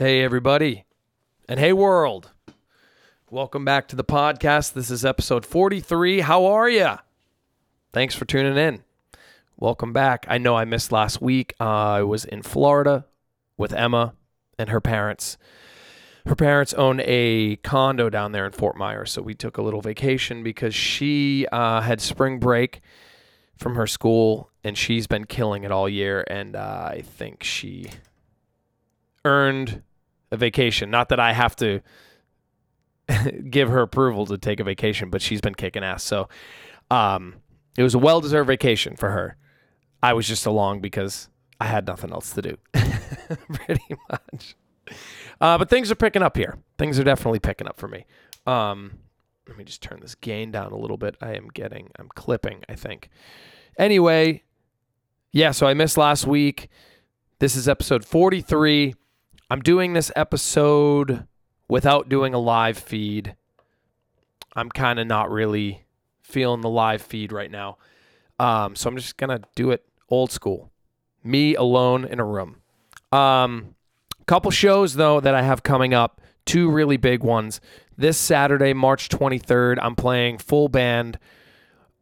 Hey, everybody. And hey, world. Welcome back to the podcast. This is episode 43. How are you? Thanks for tuning in. Welcome back. I know I missed last week. Uh, I was in Florida with Emma and her parents. Her parents own a condo down there in Fort Myers. So we took a little vacation because she uh, had spring break from her school and she's been killing it all year. And uh, I think she earned a vacation. Not that I have to give her approval to take a vacation, but she's been kicking ass. So um, it was a well deserved vacation for her. I was just along because I had nothing else to do, pretty much. Uh, but things are picking up here. Things are definitely picking up for me. Um, let me just turn this gain down a little bit. I am getting, I'm clipping, I think. Anyway, yeah, so I missed last week. This is episode 43. I'm doing this episode without doing a live feed. I'm kind of not really feeling the live feed right now. Um, so I'm just going to do it old school. Me alone in a room. Um, couple shows though that I have coming up, two really big ones. This Saturday, March 23rd, I'm playing full band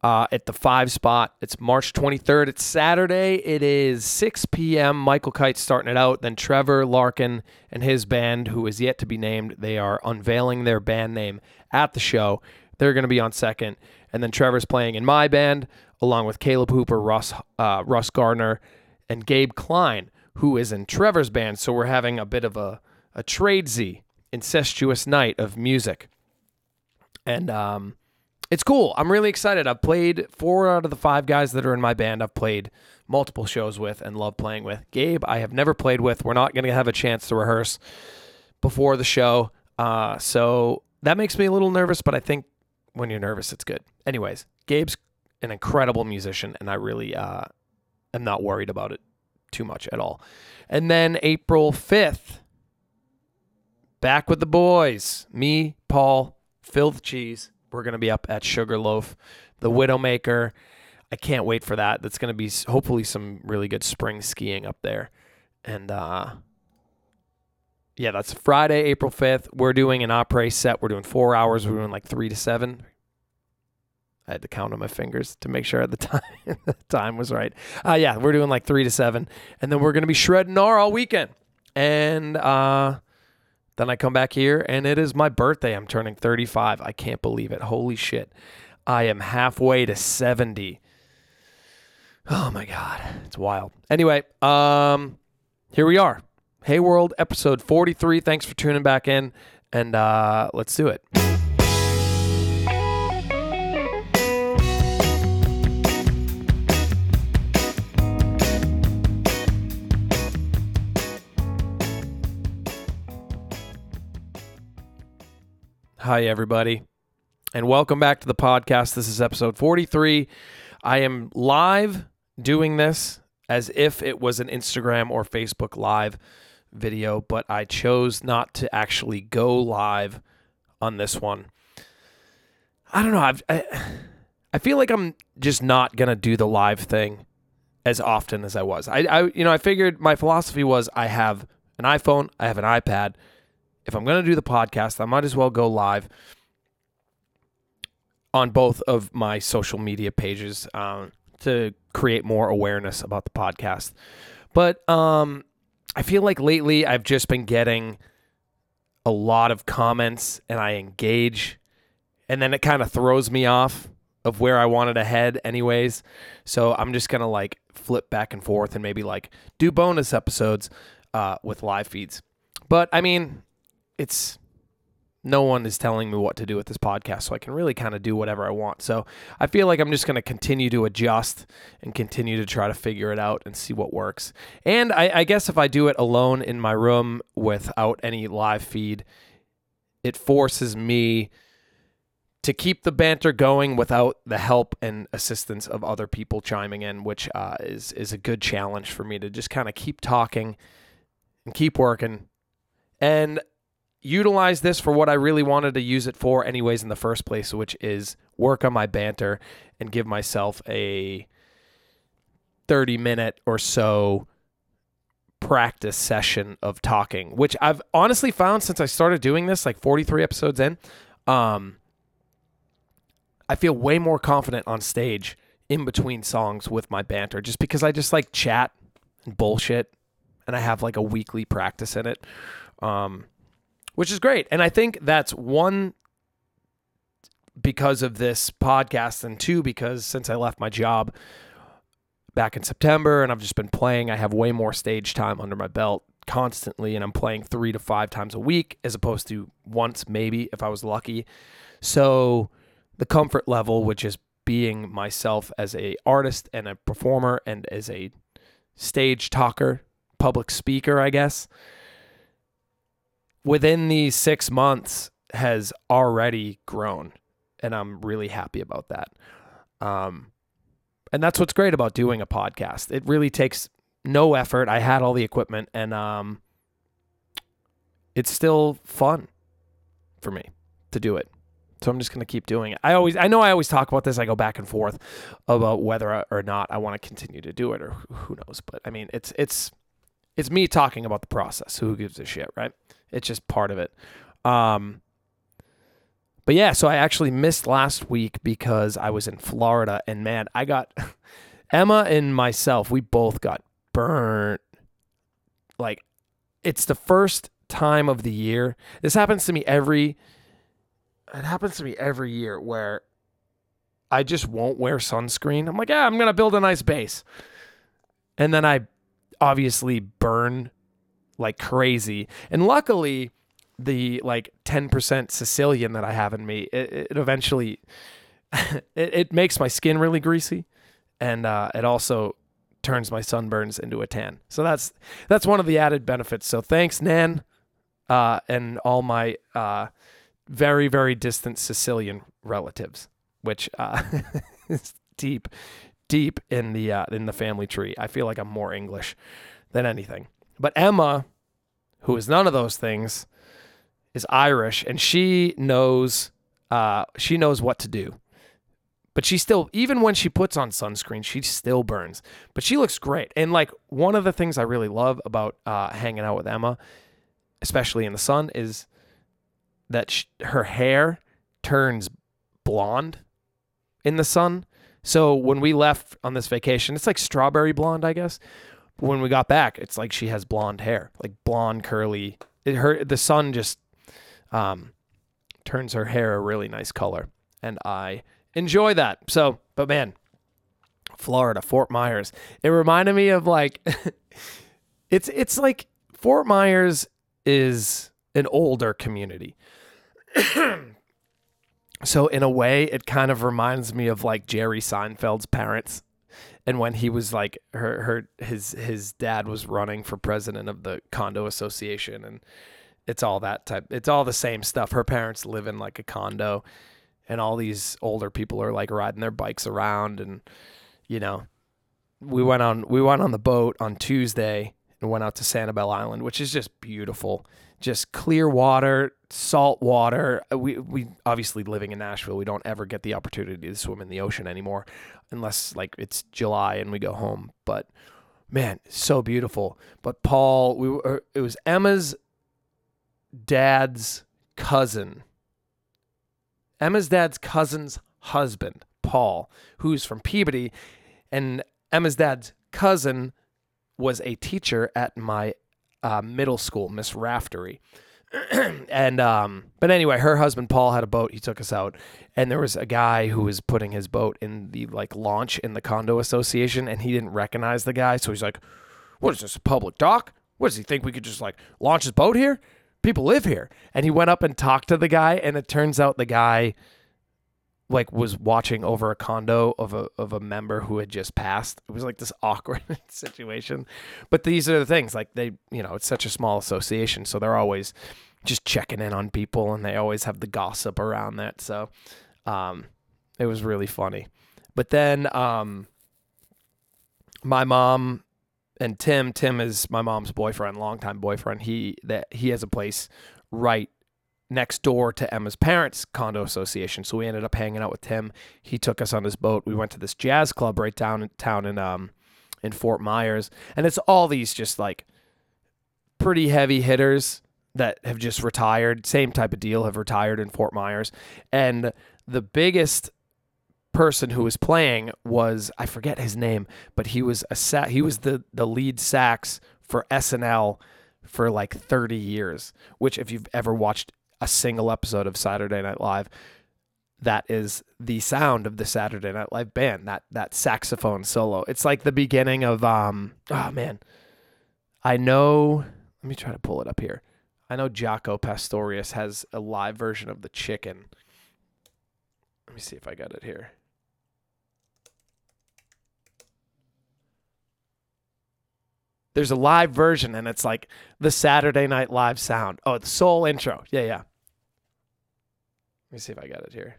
uh, at the five spot. It's March 23rd. It's Saturday. It is 6 p.m. Michael Kite starting it out. Then Trevor Larkin and his band, who is yet to be named, they are unveiling their band name at the show. They're going to be on second. And then Trevor's playing in my band, along with Caleb Hooper, Russ, uh, Russ Gardner, and Gabe Klein, who is in Trevor's band. So we're having a bit of a, a tradesy, incestuous night of music. And um, it's cool. I'm really excited. I've played four out of the five guys that are in my band. I've played multiple shows with and love playing with. Gabe, I have never played with. We're not going to have a chance to rehearse before the show. Uh, so that makes me a little nervous, but I think when you're nervous, it's good. Anyways, Gabe's an incredible musician, and I really uh, am not worried about it too much at all. And then April 5th, back with the boys. Me, Paul, Phil the Cheese. We're going to be up at Sugarloaf, the Widowmaker. I can't wait for that. That's going to be hopefully some really good spring skiing up there. And uh, yeah, that's Friday, April 5th. We're doing an après set. We're doing four hours. We're doing like three to seven. I had to count on my fingers to make sure the time the time was right. Uh, yeah, we're doing like three to seven, and then we're gonna be shredding R all weekend. And uh, then I come back here, and it is my birthday. I'm turning 35. I can't believe it. Holy shit! I am halfway to 70. Oh my god, it's wild. Anyway, um, here we are. Hey World, episode 43. Thanks for tuning back in, and uh, let's do it. Hi, everybody, and welcome back to the podcast. This is episode 43. I am live doing this as if it was an Instagram or Facebook live video, but I chose not to actually go live on this one. I don't know. I've, I I feel like I'm just not gonna do the live thing as often as I was. I, I you know I figured my philosophy was I have an iPhone, I have an iPad. If I'm gonna do the podcast, I might as well go live on both of my social media pages um, to create more awareness about the podcast. But um, I feel like lately I've just been getting a lot of comments and I engage, and then it kind of throws me off of where I wanted to head, anyways. So I'm just gonna like flip back and forth and maybe like do bonus episodes uh, with live feeds. But I mean, it's no one is telling me what to do with this podcast, so I can really kind of do whatever I want. So I feel like I'm just going to continue to adjust and continue to try to figure it out and see what works. And I, I, guess if I do it alone in my room without any live feed, it forces me to keep the banter going without the help and assistance of other people chiming in, which uh, is is a good challenge for me to just kind of keep talking and keep working. And utilize this for what I really wanted to use it for, anyways, in the first place, which is work on my banter and give myself a 30 minute or so practice session of talking, which I've honestly found since I started doing this, like 43 episodes in, um, I feel way more confident on stage in between songs with my banter just because I just like chat and bullshit and I have like a weekly practice in it. Um, which is great. And I think that's one because of this podcast and two because since I left my job back in September and I've just been playing, I have way more stage time under my belt constantly and I'm playing 3 to 5 times a week as opposed to once maybe if I was lucky. So the comfort level which is being myself as a artist and a performer and as a stage talker, public speaker, I guess, within these 6 months has already grown and I'm really happy about that. Um, and that's what's great about doing a podcast. It really takes no effort. I had all the equipment, and um, it's still fun for me to do it. So I'm just gonna keep doing it. I always, I know, I always talk about this. I go back and forth about whether or not I want to continue to do it, or who knows. But I mean, it's it's it's me talking about the process. Who gives a shit, right? It's just part of it. Um, but yeah, so I actually missed last week because I was in Florida and man, I got Emma and myself, we both got burnt. Like it's the first time of the year. This happens to me every it happens to me every year where I just won't wear sunscreen. I'm like, "Yeah, I'm to build a nice base." And then I obviously burn like crazy. And luckily, the like 10% Sicilian that I have in me, it, it eventually it, it, makes my skin really greasy and uh, it also turns my sunburns into a tan. So that's that's one of the added benefits. So thanks Nan uh, and all my uh, very very distant Sicilian relatives, which uh, is deep deep in the uh, in the family tree. I feel like I'm more English than anything. But Emma, who is none of those things, is Irish and she knows uh, she knows what to do. But she still, even when she puts on sunscreen, she still burns. But she looks great. And like one of the things I really love about uh, hanging out with Emma, especially in the sun, is that she, her hair turns blonde in the sun. So when we left on this vacation, it's like strawberry blonde, I guess. But when we got back, it's like she has blonde hair, like blonde curly. It her the sun just um, turns her hair a really nice color, and I enjoy that. So, but man, Florida, Fort Myers, it reminded me of like, it's it's like Fort Myers is an older community. so in a way, it kind of reminds me of like Jerry Seinfeld's parents and when he was like her her his his dad was running for president of the condo association and it's all that type. It's all the same stuff. Her parents live in like a condo, and all these older people are like riding their bikes around, and you know, we went on we went on the boat on Tuesday and went out to Sanibel Island, which is just beautiful. Just clear water, salt water. Uh, we we obviously living in Nashville, we don't ever get the opportunity to swim in the ocean anymore, unless like it's July and we go home. But man, so beautiful. But Paul, we were it was Emma's dad's cousin, Emma's dad's cousin's husband, Paul, who's from Peabody, and Emma's dad's cousin was a teacher at my uh, middle school, Miss Raftery. and um, but anyway, her husband Paul had a boat. He took us out, and there was a guy who was putting his boat in the like launch in the condo association, and he didn't recognize the guy, so he's like, "What is this, a public dock? What does he think we could just like launch his boat here?" people live here. And he went up and talked to the guy, and it turns out the guy like was watching over a condo of a of a member who had just passed. It was like this awkward situation. But these are the things like they, you know, it's such a small association, so they're always just checking in on people and they always have the gossip around that. So um it was really funny. But then um my mom and Tim, Tim is my mom's boyfriend, longtime boyfriend. He that he has a place right next door to Emma's parents' condo association. So we ended up hanging out with Tim. He took us on his boat. We went to this jazz club right downtown in um in Fort Myers, and it's all these just like pretty heavy hitters that have just retired. Same type of deal, have retired in Fort Myers. And the biggest person who was playing was I forget his name, but he was a sa- he was the the lead sax for SNL for like 30 years, which if you've ever watched a single episode of Saturday Night Live, that is the sound of the Saturday Night Live band, that that saxophone solo. It's like the beginning of um oh man. I know let me try to pull it up here. I know Jaco Pastorius has a live version of the chicken. Let me see if I got it here. There's a live version and it's like the Saturday Night Live sound. Oh, the soul intro. Yeah, yeah. Let me see if I got it here.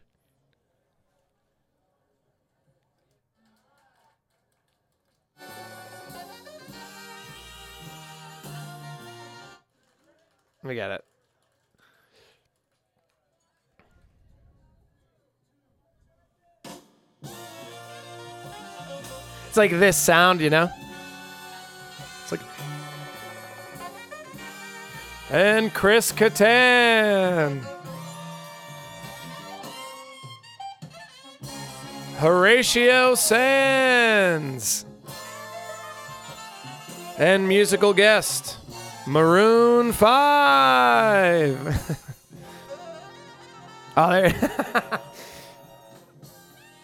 Me get it. It's like this sound, you know? It's like. And Chris Kattan. Horatio Sanz. And musical guest, Maroon 5. oh, there.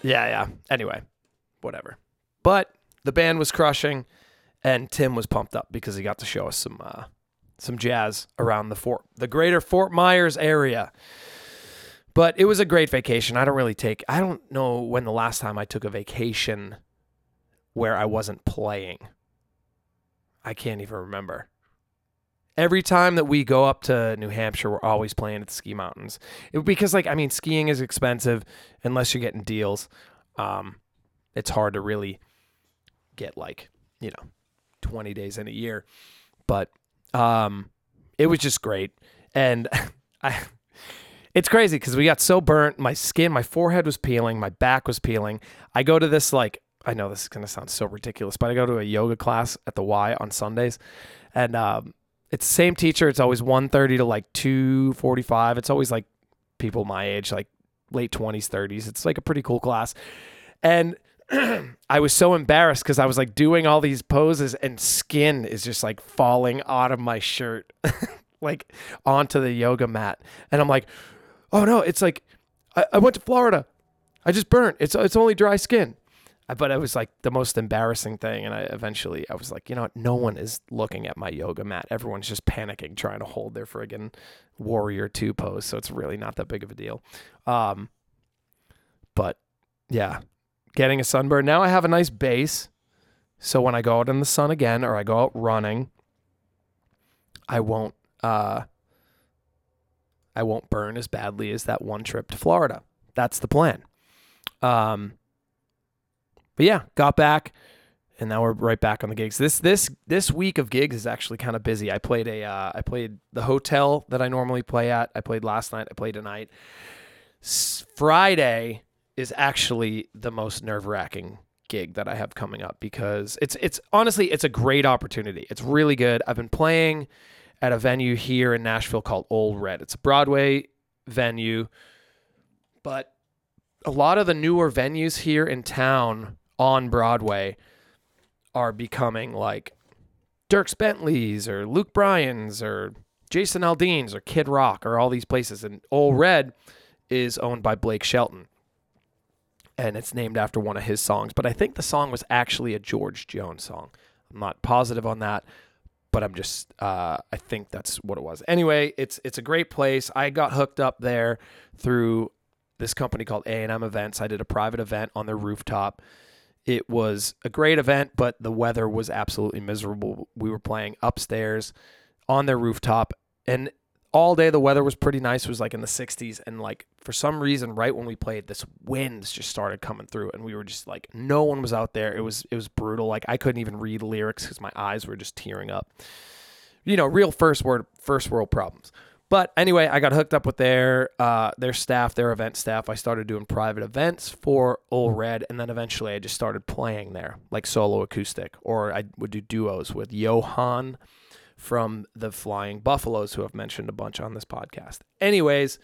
yeah, yeah. Anyway, whatever. But the band was crushing, and Tim was pumped up because he got to show us some uh, some jazz around the Fort, the greater Fort Myers area. But it was a great vacation. I don't really take. I don't know when the last time I took a vacation where I wasn't playing. I can't even remember. Every time that we go up to New Hampshire, we're always playing at the ski mountains. It, because, like, I mean, skiing is expensive unless you're getting deals. Um, it's hard to really get like you know 20 days in a year. But um it was just great. And i it's crazy because we got so burnt. My skin my forehead was peeling. My back was peeling. I go to this like i know this is going to sound so ridiculous but i go to a yoga class at the y on sundays. And um it's the same teacher. It's always 1.30 to like 2.45 it's always like people my age like late 20s 30s it's like a pretty cool class. And I was so embarrassed because I was like doing all these poses and skin is just like falling out of my shirt, like onto the yoga mat. And I'm like, oh no, it's like I, I went to Florida. I just burnt. It's it's only dry skin. But it was like the most embarrassing thing. And I eventually I was like, you know what? No one is looking at my yoga mat. Everyone's just panicking, trying to hold their friggin' warrior two pose. So it's really not that big of a deal. Um, but yeah, getting a sunburn. Now I have a nice base. So when I go out in the sun again or I go out running, I won't uh I won't burn as badly as that one trip to Florida. That's the plan. Um but yeah, got back and now we're right back on the gigs. This this this week of gigs is actually kind of busy. I played a uh, I played the hotel that I normally play at. I played last night. I played tonight. S- Friday is actually the most nerve wracking gig that I have coming up because it's it's honestly it's a great opportunity. It's really good. I've been playing at a venue here in Nashville called Ole Red. It's a Broadway venue, but a lot of the newer venues here in town on Broadway are becoming like Dierks Bentley's or Luke Bryan's or Jason Aldean's or Kid Rock or all these places. And Ole Red is owned by Blake Shelton and it's named after one of his songs. But I think the song was actually a George Jones song. I'm not positive on that, but I'm just uh, I think that's what it was. Anyway, it's it's a great place. I got hooked up there through this company called A&M Events. I did a private event on their rooftop. It was a great event, but the weather was absolutely miserable. We were playing upstairs on their rooftop and all day the weather was pretty nice. It was like in the 60s and like for some reason right when we played this winds just started coming through and we were just like no one was out there. It was it was brutal. Like I couldn't even read lyrics cuz my eyes were just tearing up. You know, real first word first world problems. But anyway, I got hooked up with their uh, their staff, their event staff. I started doing private events for Ole Red, and then eventually I just started playing there, like solo acoustic, or I would do duos with Johan from the Flying Buffaloes, who I've mentioned a bunch on this podcast. Anyways,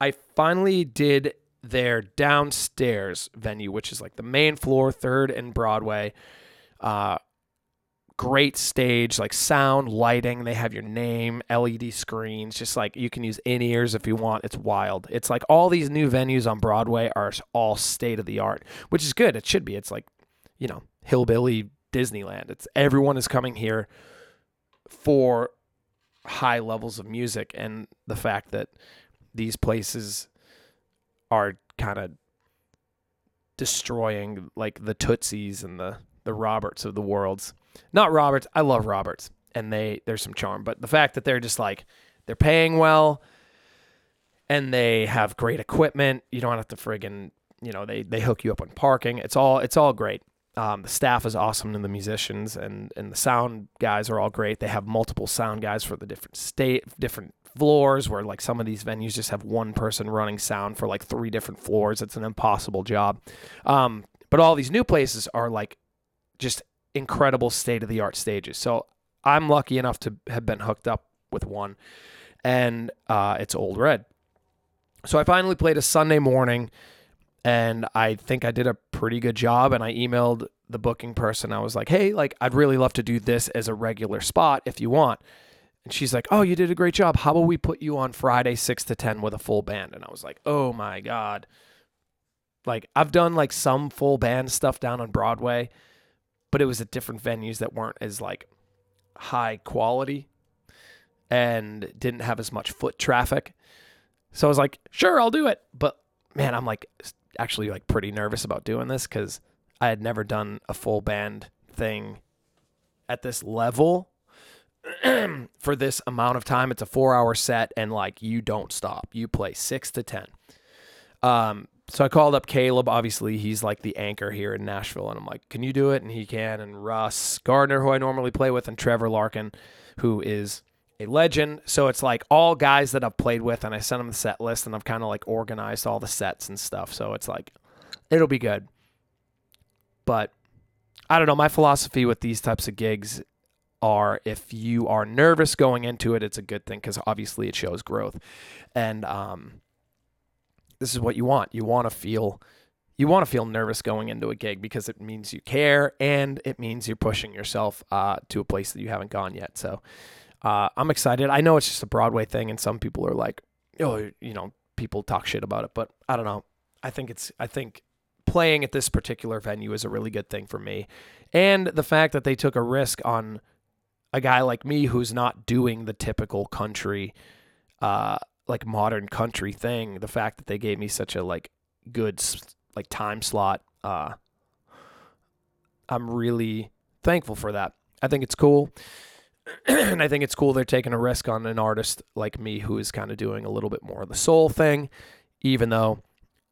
I finally did their downstairs venue, which is like the main floor, third and Broadway. Uh, great stage, like sound, lighting. They have your name, LED screens, just like you can use in ears if you want. It's wild. It's like all these new venues on Broadway are all state of the art, which is good. It should be. It's like, you know, hillbilly Disneyland. It's everyone is coming here for high levels of music and the fact that these places are kind of destroying like the Tootsies and the the Roberts of the worlds. Not Roberts. I love Roberts, and they there's some charm, but the fact that they're just like they're paying well, and they have great equipment. You don't have to friggin' you know they they hook you up on parking. It's all it's all great. Um, the staff is awesome, and the musicians and and the sound guys are all great. They have multiple sound guys for the different state, different floors. Where like some of these venues just have one person running sound for like three different floors. It's an impossible job. Um, but all these new places are like just incredible state of the art stages. So I'm lucky enough to have been hooked up with one, and uh, it's Ole Red. So I finally played a Sunday morning and I think I did a pretty good job. And I emailed the booking person. I was like, "Hey, like I'd really love to do this as a regular spot if you want." And she's like, "Oh, you did a great job. How about we put you on Friday six to ten with a full band?" And I was like, "Oh my god!" Like I've done like some full band stuff down on Broadway, but it was at different venues that weren't as like high quality and didn't have as much foot traffic. So I was like, "Sure, I'll do it." But man, I'm like actually like pretty nervous about doing this because I had never done a full band thing at this level for this amount of time. It's a four hour set and like you don't stop. You play six to ten. Um, so I called up Caleb. Obviously, he's like the anchor here in Nashville, and I'm like, "Can you do it?" And he can. And Russ Gardner, who I normally play with, and Trevor Larkin, who is a legend. So it's like all guys that I've played with, and I sent them the set list, and I've kind of like organized all the sets and stuff. So it's like it'll be good. But I don't know. My philosophy with these types of gigs are if you are nervous going into it, it's a good thing because obviously it shows growth. And um, this is what you want. You want to feel. You want to feel nervous going into a gig because it means you care and it means you're pushing yourself uh, to a place that you haven't gone yet. So, uh, I'm excited. I know it's just a Broadway thing, and some people are like, oh, you know, people talk shit about it, but I don't know. I think it's, I think playing at this particular venue is a really good thing for me. And the fact that they took a risk on a guy like me who's not doing the typical country, uh, like modern country thing, the fact that they gave me such a like good, like time slot, uh, I'm really thankful for that. I think it's cool. And I think it's cool they're taking a risk on an artist like me who is kind of doing a little bit more of the soul thing, even though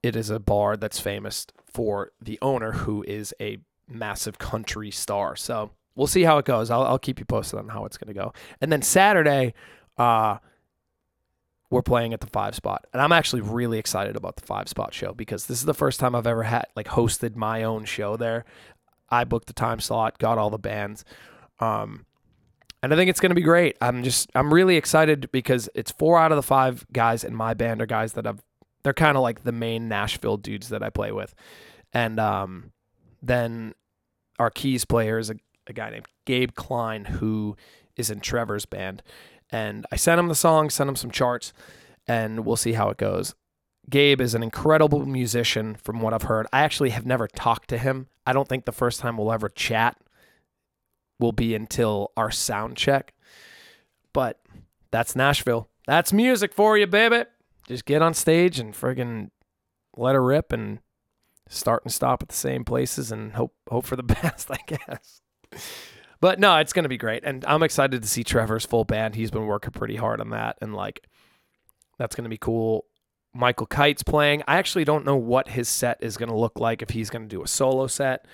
it is a bar that's famous for the owner who is a massive country star. So we'll see how it goes. I'll, I'll keep you posted on how it's going to go. And then Saturday, uh, we're playing at the five spot. And I'm actually really excited about the five spot show because this is the first time I've ever had like hosted my own show there. I booked the time slot, got all the bands. Um, and I think it's going to be great. I'm just I'm really excited because it's four out of the five guys in my band are guys that I've they're kind of like the main Nashville dudes that I play with, and um, then our keys player is a, a guy named Gabe Klein who is in Trevor's band, and I sent him the song, sent him some charts, and we'll see how it goes. Gabe is an incredible musician from what I've heard. I actually have never talked to him. I don't think the first time we'll ever chat will be until our sound check. But that's Nashville. That's music for you, baby. Just get on stage and friggin' let her rip and start and stop at the same places and hope hope for the best, I guess. But no, it's gonna be great. And I'm excited to see Trevor's full band. He's been working pretty hard on that and like that's gonna be cool. Michael Kite's playing. I actually don't know what his set is gonna look like if he's gonna do a solo set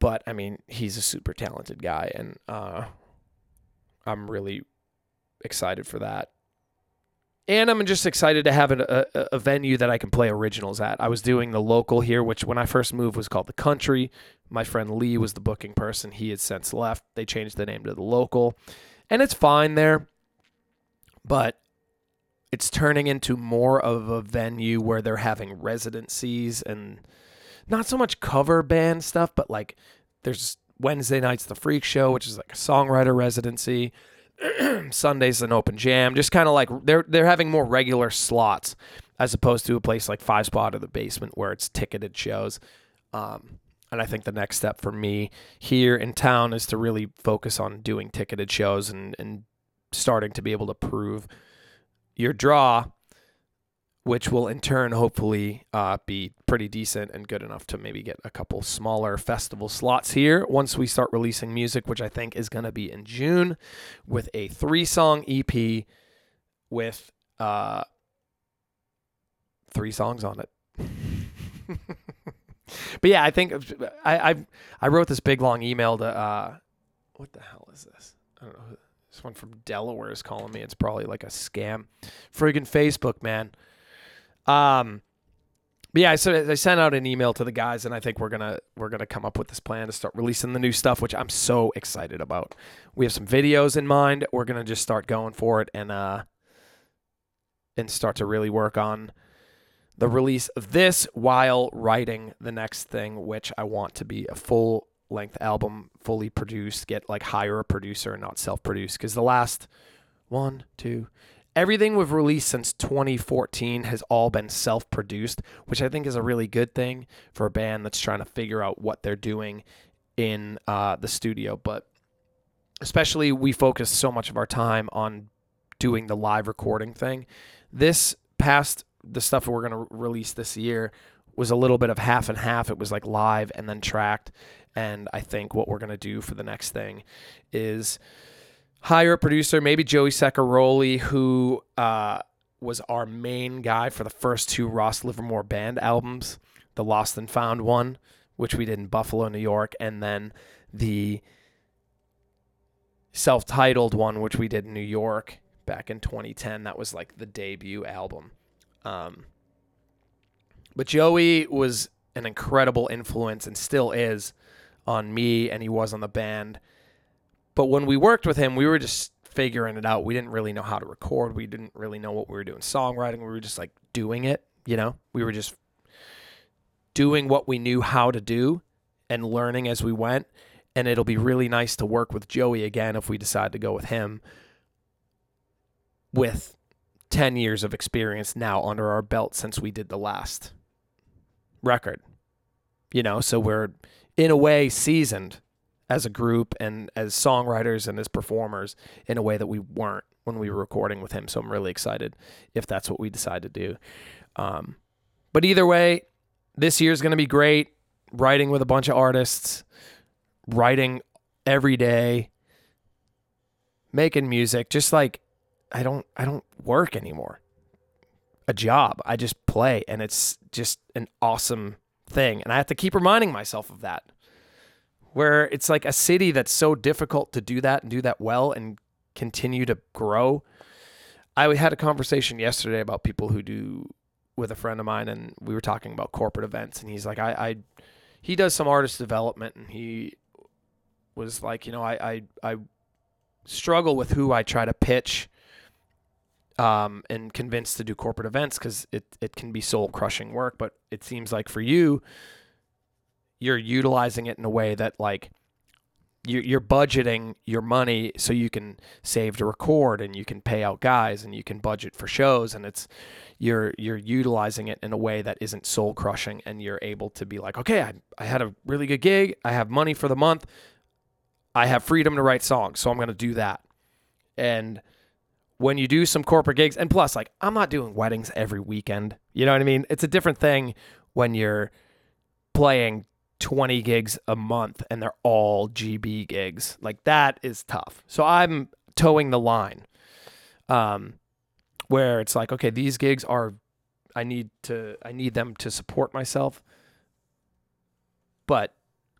but I mean, he's a super talented guy, and uh, I'm really excited for that. and I'm just excited to have a, a, a venue that I can play originals at. I was doing the local here, which when I first moved was called the Country. My friend Lee was the booking person. He had since left. They changed the name to the local, and it's fine there. But it's turning into more of a venue where they're having residencies and not so much cover band stuff, but like there's Wednesday nights the Freak Show, which is like a songwriter residency. Sundays an open jam, just kind of like they're they're having more regular slots as opposed to a place like Five Spot or the Basement where it's ticketed shows. Um, and I think the next step for me here in town is to really focus on doing ticketed shows and and starting to be able to prove your draw, which will in turn hopefully uh, be pretty decent and good enough to maybe get a couple smaller festival slots here once we start releasing music, which I think is going to be in June with a three song EP with uh, three songs on it. but yeah, I think I, I I wrote this big long email to uh, what the hell is this? I don't know. This one from Delaware is calling me. It's probably like a scam. Friggin' Facebook, man. Um, but yeah, so I sent out an email to the guys, and I think we're gonna we're gonna come up with this plan to start releasing the new stuff, which I'm so excited about. We have some videos in mind. We're gonna just start going for it and uh and start to really work on the release of this while writing the next thing, which I want to be a full length album, fully produced, get like hire a producer and not self produce. Because the last one, two, everything we've released since 2014 has all been self produced, which I think is a really good thing for a band that's trying to figure out what they're doing in uh, the studio. But especially, we focus so much of our time on doing the live recording thing. This past the stuff we're going to release this year was a little bit of half and half. It was like live and then tracked. And I think what we're going to do for the next thing is hire a producer, maybe Joey Secaroli, who uh, was our main guy for the first two Ross Livermore band albums, the Lost and Found one, which we did in Buffalo, New York, and then the self titled one, which we did in New York back in 2010. That was like the debut album. Um, but Joey was an incredible influence and still is on me and he was on the band. But when we worked with him, we were just figuring it out. We didn't really know how to record. We didn't really know what we were doing songwriting. We were just like doing it, you know? We were just doing what we knew how to do and learning as we went. And it'll be really nice to work with Joey again if we decide to go with him with 10 years of experience now under our belt since we did the last record. You know, so we're in a way seasoned as a group and as songwriters and as performers in a way that we weren't when we were recording with him. So I'm really excited if that's what we decide to do. Um, but either way, this year's going to be great. Writing with a bunch of artists, writing every day, making music. Just like I don't, I don't work anymore. A job. I just play, and it's just an awesome thing. And I have to keep reminding myself of that. Where it's like a city that's so difficult to do that and do that well and continue to grow. I had a conversation yesterday about people who do with a friend of mine, and we were talking about corporate events, and he's like, I, I he does some artist development, and he was like, you know, I, I, I struggle with who I try to pitch um, and convinced to do corporate events because it, it can be soul crushing work. But it seems like for you, you're utilizing it in a way that like you're, budgeting your money so you can save to record and you can pay out guys and you can budget for shows and it's you're you're utilizing it in a way that isn't soul crushing and you're able to be like okay I, I had a really good gig I have money for the month I have freedom to write songs so I'm going to do that and when you do some corporate gigs, and plus, like, I'm not doing weddings every weekend. You know what I mean? It's a different thing when you're playing 20 gigs a month and they're all GB gigs. Like, that is tough. So I'm toeing the line um, where it's like, okay, these gigs are, I need to, I need them to support myself. But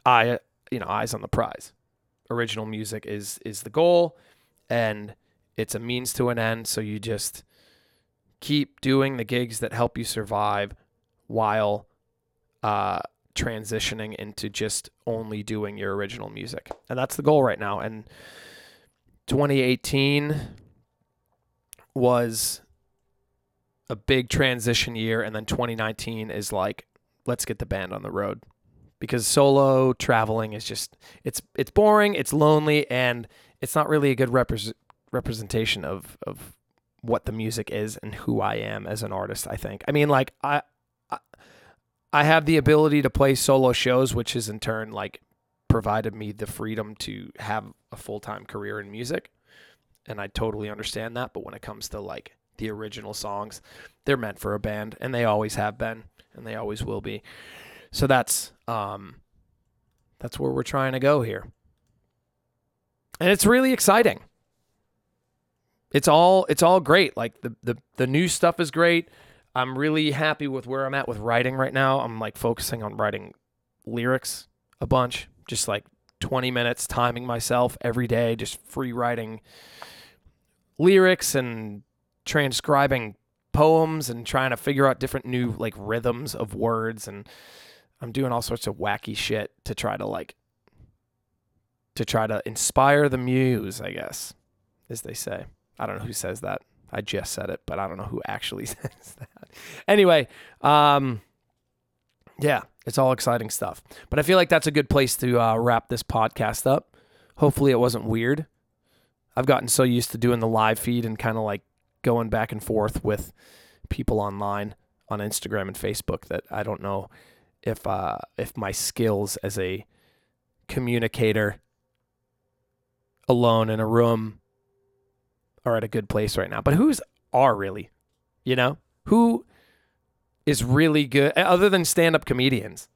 I, you know, eyes on the prize. Original music is is the goal, and it's a means to an end. So you just keep doing the gigs that help you survive while uh, transitioning into just only doing your original music. And that's the goal right now. And 2018 was a big transition year. And then 2019 is like, let's get the band on the road. Because solo traveling is just it's it's boring, it's lonely, and it's not really a good repres representation of of what the music is and who I am as an artist, I think. I mean like I I have the ability to play solo shows, which has in turn like provided me the freedom to have a full time career in music. And I totally understand that. But when it comes to like the original songs, they're meant for a band and they always have been and they always will be. So that's um that's where we're trying to go here. And it's really exciting. It's all it's all great. Like the the the new stuff is great. I'm really happy with where I'm at with writing right now. I'm like focusing on writing lyrics a bunch, just like 20 minutes timing myself every day, just free writing lyrics and transcribing poems and trying to figure out different new like rhythms of words and I'm doing all sorts of wacky shit to try to like to try to inspire the muse, I guess, as they say. I don't know who says that. I just said it, but I don't know who actually says that. Anyway, um, yeah, it's all exciting stuff. But I feel like that's a good place to uh, wrap this podcast up. Hopefully, it wasn't weird. I've gotten so used to doing the live feed and kind of like going back and forth with people online on Instagram and Facebook that I don't know if uh, if my skills as a communicator alone in a room are at a good place right now. But who's are really? You know? Who is really good other than stand-up comedians?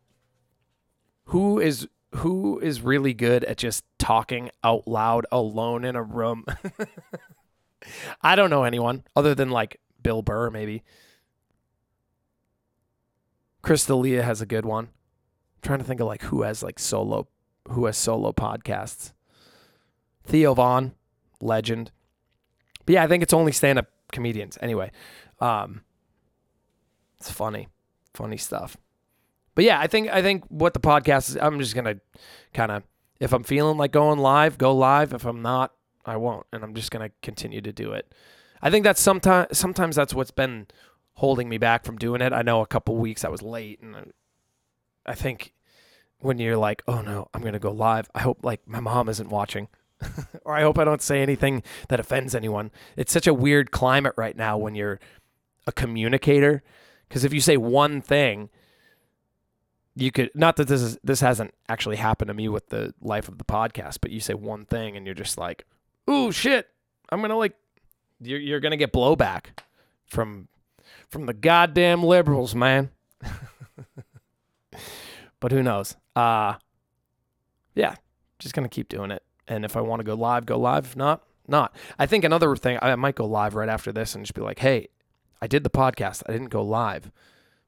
Who is who is really good at just talking out loud alone in a room? I don't know anyone other than like Bill Burr maybe. Chris D'Elia has a good one. I'm trying to think of like who has like solo who has solo podcasts. Theo Von, legend. But yeah, I think it's only stand up comedians. Anyway, um, it's funny, funny stuff. But yeah, I think I think what the podcast is. I'm just gonna kind of, if I'm feeling like going live, go live. If I'm not, I won't, and I'm just gonna continue to do it. I think that's sometimes sometimes that's what's been holding me back from doing it. I know a couple weeks I was late, and I, I think when you're like, oh no, I'm gonna go live. I hope like my mom isn't watching. or I hope I don't say anything that offends anyone. It's such a weird climate right now when you're a communicator because if you say one thing, you could not that this is this hasn't actually happened to me with the life of the podcast, but you say one thing and you're just like, "Ooh, shit! I'm gonna like, you're you're gonna get blowback from from the goddamn liberals, man." but who knows? Uh yeah, just gonna keep doing it. And if I want to go live, go live. If not, not. I think another thing, I might go live right after this and just be like, hey, I did the podcast. I didn't go live.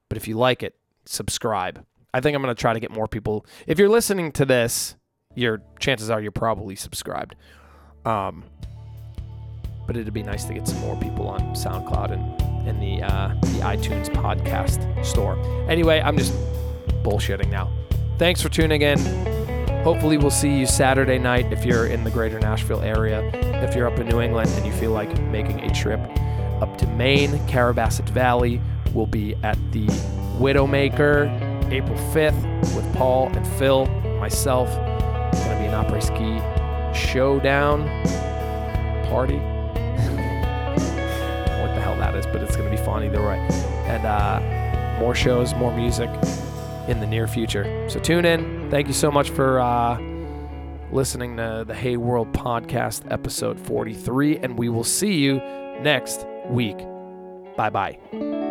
But if you like it, subscribe. I think I'm going to try to get more people. If you're listening to this, your chances are you're probably subscribed. Um, but it'd be nice to get some more people on SoundCloud and, and the, uh, the iTunes podcast store. Anyway, I'm just bullshitting now. Thanks for tuning in. Hopefully, we'll see you Saturday night if you're in the greater Nashville area. If you're up in New England and you feel like making a trip up to Maine, Carrabassett Valley, we'll be at the Widowmaker April 5th with Paul and Phil, myself. It's going to be an après ski showdown party. what the hell that is, but it's going to be fun either way. And uh, more shows, more music in the near future. So tune in. Thank you so much for uh, listening to the Hey World podcast, episode 43, and we will see you next week. Bye bye.